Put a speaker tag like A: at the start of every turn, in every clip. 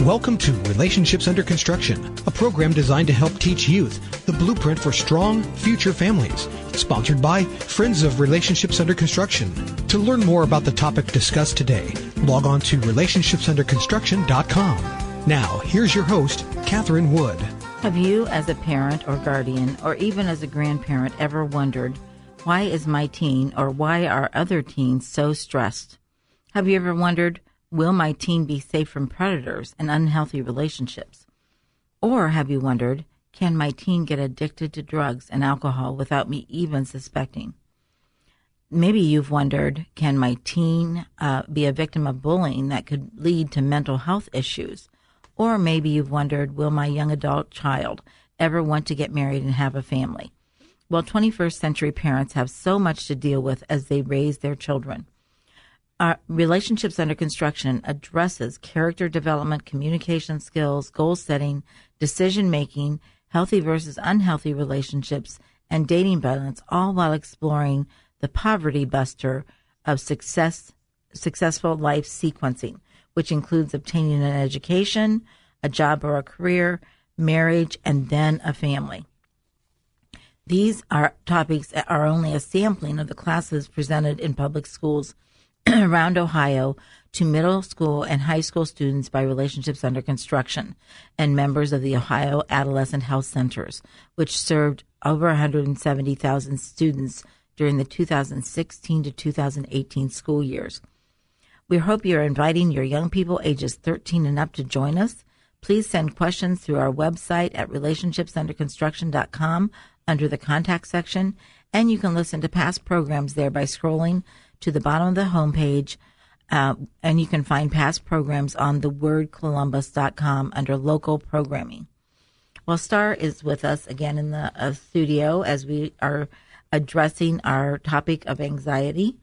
A: Welcome to Relationships Under Construction, a program designed to help teach youth the blueprint for strong future families. Sponsored by Friends of Relationships Under Construction. To learn more about the topic discussed today, log on to relationshipsunderconstruction.com. Now, here's your host, Catherine Wood.
B: Have you, as a parent or guardian, or even as a grandparent, ever wondered why is my teen or why are other teens so stressed? Have you ever wondered, will my teen be safe from predators and unhealthy relationships? Or have you wondered, can my teen get addicted to drugs and alcohol without me even suspecting? Maybe you've wondered, can my teen uh, be a victim of bullying that could lead to mental health issues? Or maybe you've wondered, will my young adult child ever want to get married and have a family? Well, 21st century parents have so much to deal with as they raise their children. Our relationships under construction addresses character development, communication skills, goal setting, decision making, healthy versus unhealthy relationships, and dating balance, all while exploring the poverty buster of success, successful life sequencing, which includes obtaining an education, a job or a career, marriage, and then a family. These are topics that are only a sampling of the classes presented in public schools around Ohio to middle school and high school students by Relationships Under Construction and members of the Ohio Adolescent Health Centers, which served over 170,000 students during the 2016 to 2018 school years. We hope you're inviting your young people ages 13 and up to join us. Please send questions through our website at relationshipsunderconstruction.com under the contact section, and you can listen to past programs there by scrolling to the bottom of the homepage. Uh, and you can find past programs on thewordcolumbus.com under local programming. Well, Star is with us again in the uh, studio as we are addressing our topic of anxiety.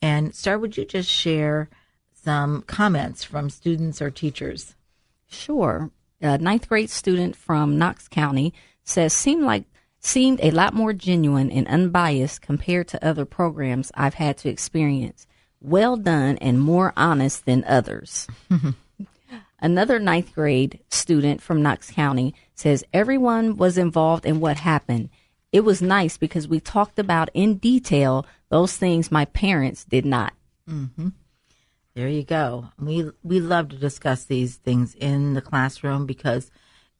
B: And Star, would you just share some comments from students or teachers?
C: Sure. A ninth grade student from Knox County says, seemed like seemed a lot more genuine and unbiased compared to other programs I've had to experience. Well done and more honest than others. Another ninth grade student from Knox County says everyone was involved in what happened. It was nice because we talked about in detail those things my parents did not.
B: Mm-hmm. There you go. We we love to discuss these things in the classroom because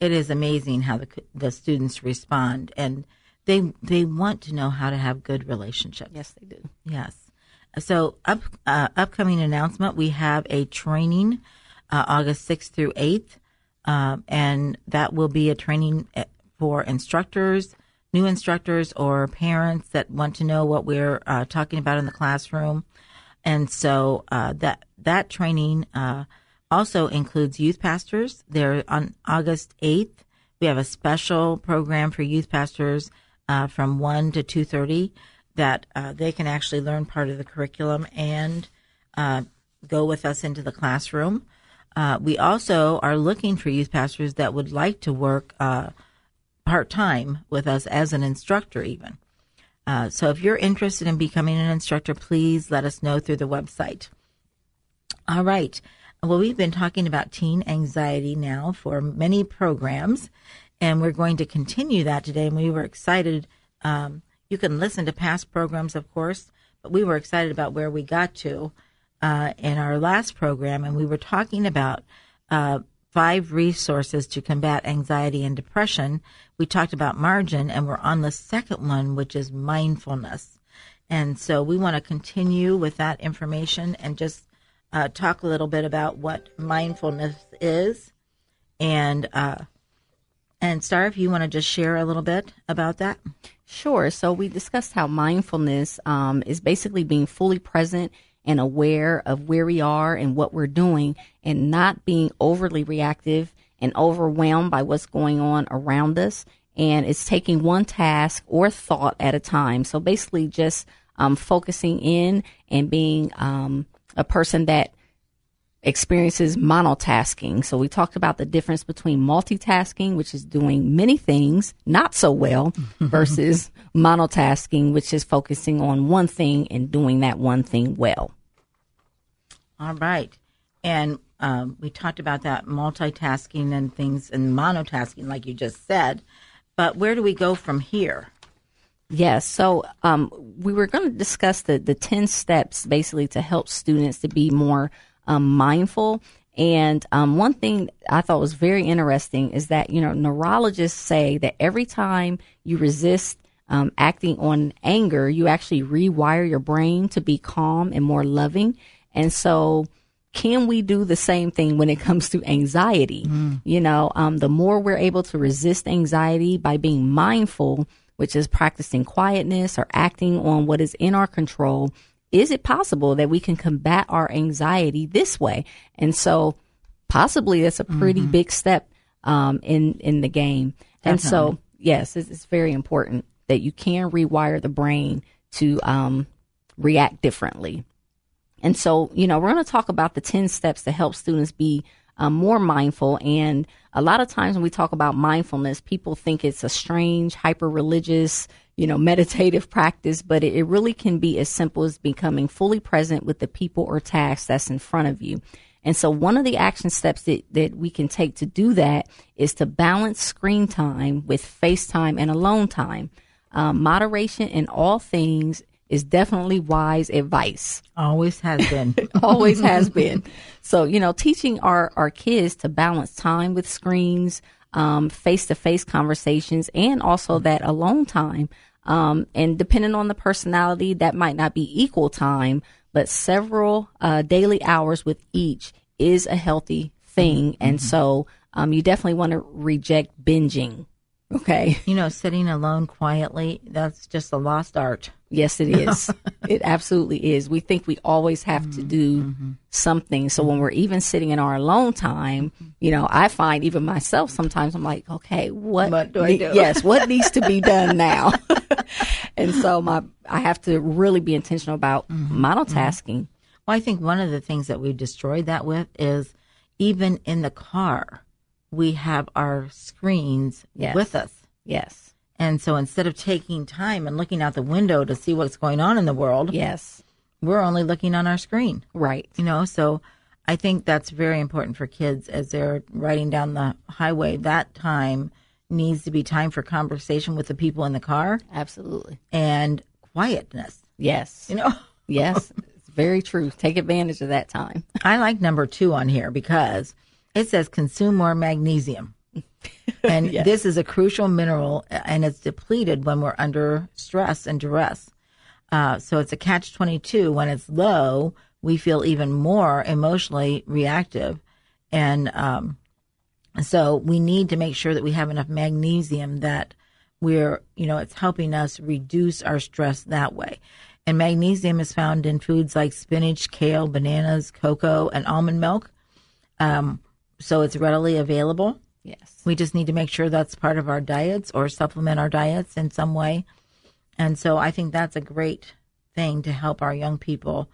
B: it is amazing how the the students respond and they they want to know how to have good relationships.
C: Yes, they do.
B: Yes. So up uh, upcoming announcement, we have a training uh, August sixth through eighth, uh, and that will be a training eh, for instructors, new instructors, or parents that want to know what we're uh, talking about in the classroom. And so uh, that that training uh, also includes youth pastors. They're on August 8th. We have a special program for youth pastors uh, from 1 to 2.30 that uh, they can actually learn part of the curriculum and uh, go with us into the classroom. Uh, we also are looking for youth pastors that would like to work uh, part-time with us as an instructor even. so if you're interested in becoming an instructor, please let us know through the website. All right. Well, we've been talking about teen anxiety now for many programs, and we're going to continue that today. And we were excited. Um, you can listen to past programs, of course, but we were excited about where we got to uh, in our last program, and we were talking about uh, five resources to combat anxiety and depression. We talked about margin, and we're on the second one, which is mindfulness. And so we want to continue with that information and just uh, talk a little bit about what mindfulness is, and uh, and Star, if you want to just share a little bit about that.
C: Sure. So we discussed how mindfulness um, is basically being fully present and aware of where we are and what we're doing and not being overly reactive and overwhelmed by what's going on around us. And it's taking one task or thought at a time. So basically just um, focusing in and being um, a person that experiences monotasking. So we talked about the difference between multitasking, which is doing many things not so well, versus monotasking, which is focusing on one thing and doing that one thing well.
B: All right. And um, we talked about that multitasking and things and monotasking, like you just said. But where do we go from here?
C: Yes. So um, we were going to discuss the, the 10 steps basically to help students to be more um, mindful. And um, one thing I thought was very interesting is that, you know, neurologists say that every time you resist um, acting on anger, you actually rewire your brain to be calm and more loving. And so, can we do the same thing when it comes to anxiety? Mm. You know, um, the more we're able to resist anxiety by being mindful, which is practicing quietness or acting on what is in our control, is it possible that we can combat our anxiety this way? And so possibly that's a pretty mm-hmm. big step um, in in the game. Definitely. And so yes, it's, it's, very important that you can rewire the brain to um, react differently. And so, you know, we're going to talk about the 10 steps to help students be um, more mindful. And a lot of times when we talk about mindfulness, people think it's a strange, hyper religious, you know, meditative practice, but it, it really can be as simple as becoming fully present with the people or tasks that's in front of you. And so one of the action steps that, that we can take to do that is to balance screen time with face time and alone time. Um, moderation in all things is definitely wise advice.
B: Always has been.
C: Always has been. So, you know, teaching our, our kids to balance time with screens, face to face conversations, and also that alone time. Um, and depending on the personality, that might not be equal time, but several uh, daily hours with each is a healthy thing. Mm-hmm. And so um, you definitely want to reject binging. Okay.
B: You know, sitting alone quietly, that's just a lost art.
C: Yes, it is. it absolutely is. We think we always have mm-hmm. to do mm-hmm. something. So when we're even sitting in our alone time, you know, I find even myself sometimes I'm like, okay, what,
B: what do I do?
C: yes, what needs to be done now? and so my I have to really be intentional about mm-hmm. monotasking.
B: Well, I think one of the things that we've destroyed that with is even in the car, we have our screens yes. with us.
C: Yes.
B: And so instead of taking time and looking out the window to see what's going on in the world,
C: yes,
B: we're only looking on our screen.
C: Right.
B: You know, so I think that's very important for kids as they're riding down the highway. That time needs to be time for conversation with the people in the car.
C: Absolutely.
B: And quietness.
C: Yes.
B: You know?
C: yes. It's very true. Take advantage of that time.
B: I like number two on here because it says consume more magnesium. and yes. this is a crucial mineral and it's depleted when we're under stress and duress. Uh, so it's a catch 22. When it's low, we feel even more emotionally reactive. And um, so we need to make sure that we have enough magnesium that we're, you know, it's helping us reduce our stress that way. And magnesium is found in foods like spinach, kale, bananas, cocoa, and almond milk. Um, so it's readily available.
C: Yes.
B: We just need to make sure that's part of our diets or supplement our diets in some way. And so I think that's a great thing to help our young people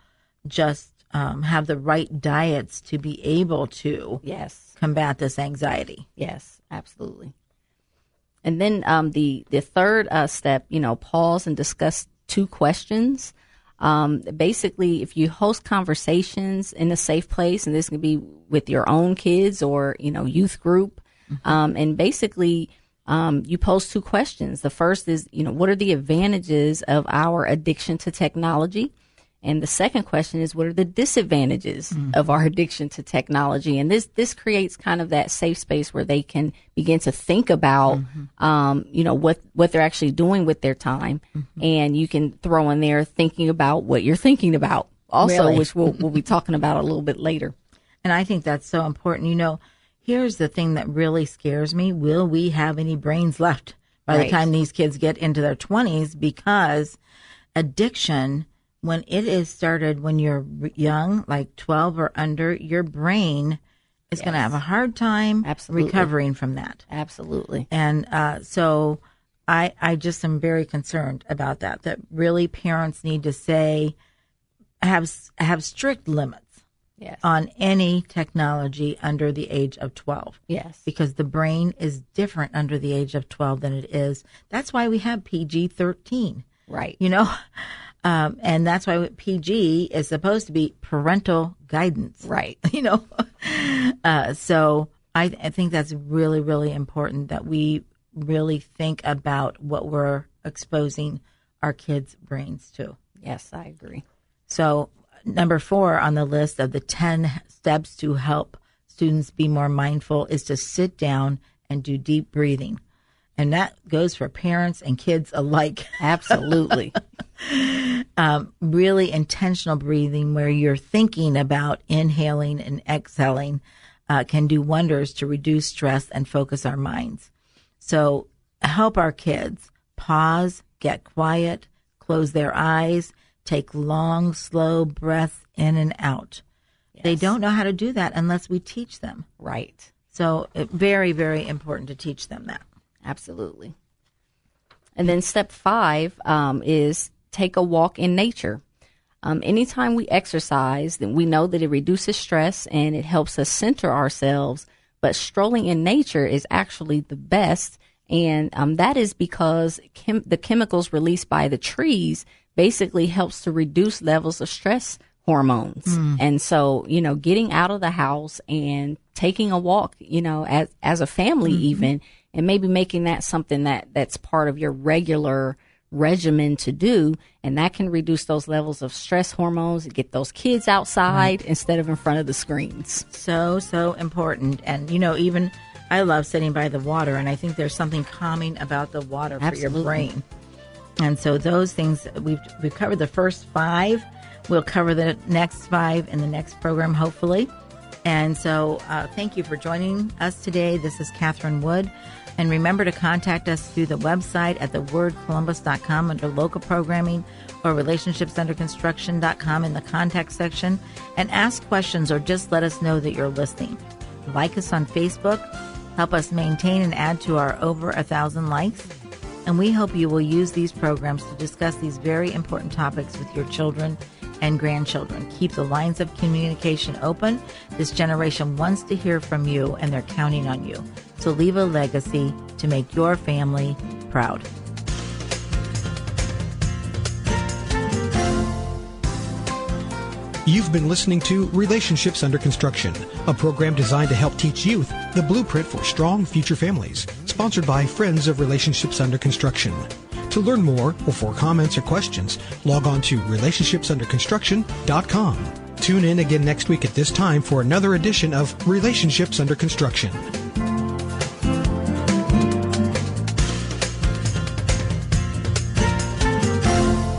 B: just um, have the right diets to be able to
C: yes
B: combat this anxiety.
C: Yes, absolutely. And then um, the the third uh, step, you know, pause and discuss two questions. Um, basically, if you host conversations in a safe place, and this can be with your own kids or you know youth group, mm-hmm. um, and basically um, you pose two questions. The first is, you know, what are the advantages of our addiction to technology? And the second question is, what are the disadvantages mm. of our addiction to technology? And this this creates kind of that safe space where they can begin to think about, mm-hmm. um, you know, what what they're actually doing with their time, mm-hmm. and you can throw in there thinking about what you're thinking about, also, really? which we'll we'll be talking about a little bit later.
B: And I think that's so important. You know, here's the thing that really scares me: Will we have any brains left by right. the time these kids get into their twenties? Because addiction when it is started when you're young, like 12 or under, your brain is going to have a hard time
C: Absolutely.
B: recovering from that.
C: Absolutely.
B: And uh, so I, I just am very concerned about that, that really parents need to say, have, have strict limits
C: Yes.
B: on any technology under the age of 12
C: yes.
B: because the brain is different under the age of 12 than it is. That's why we have PG 13,
C: Right.
B: you know? Um, and that's why PG is supposed to be parental guidance,
C: Right.
B: you know? Uh, so I, I think that's really, really important that we really think about what we're exposing our kids' brains to.
C: Yes, I agree.
B: So, number four on the list of the 10 steps to help students be more mindful is to sit down and do deep breathing. And that goes for parents and kids alike.
C: Absolutely.
B: really intentional breathing where you're thinking about inhaling and exhaling uh, can do wonders to reduce stress and focus our minds. So help our kids pause, get quiet, close their eyes, take long, slow breaths in and out. They don't know how to do that unless we teach them.
C: right.
B: So very, very important to teach them that.
C: Absolutely. And then step five um, is take a walk in nature. Um, anytime we exercise, then we know that it reduces stress and it helps us center ourselves. But strolling in nature is actually the best, and um, that is because chem- the chemicals released by the trees basically helps to reduce levels of stress hormones. Mm. And so, you know, getting out of the house and taking a walk, you know, as as a family mm-hmm. even, and maybe making that something that that's part of your regular regimen to do, and that can reduce those levels of stress hormones, get those kids outside instead of in front of the screens.
B: so so important. And you know even i love sitting by the water and i think there's something calming about the water for your brain. And so those things we've we've covered the first five we'll cover the next five in the next program hopefully and so uh, thank you for joining us today this is catherine wood and remember to contact us through the website at thewordcolumbus.com under local programming or relationshipsunderconstruction.com in the contact section and ask questions or just let us know that you're listening. Like us on Facebook, help us maintain and add to our over a thousand likes. And we hope you will use these programs to discuss these very important topics with your children and grandchildren. Keep the lines of communication open. This generation wants to hear from you, and they're counting on you. So leave a legacy to make your family proud.
A: You've been listening to Relationships Under Construction, a program designed to help teach youth the blueprint for strong future families, sponsored by Friends of Relationships Under Construction. To learn more or for comments or questions, log on to relationshipsunderconstruction.com. Tune in again next week at this time for another edition of Relationships Under Construction.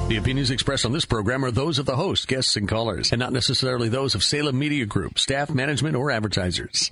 D: The opinions expressed on this program are those of the host, guests, and callers, and not necessarily those of Salem Media Group, staff, management, or advertisers.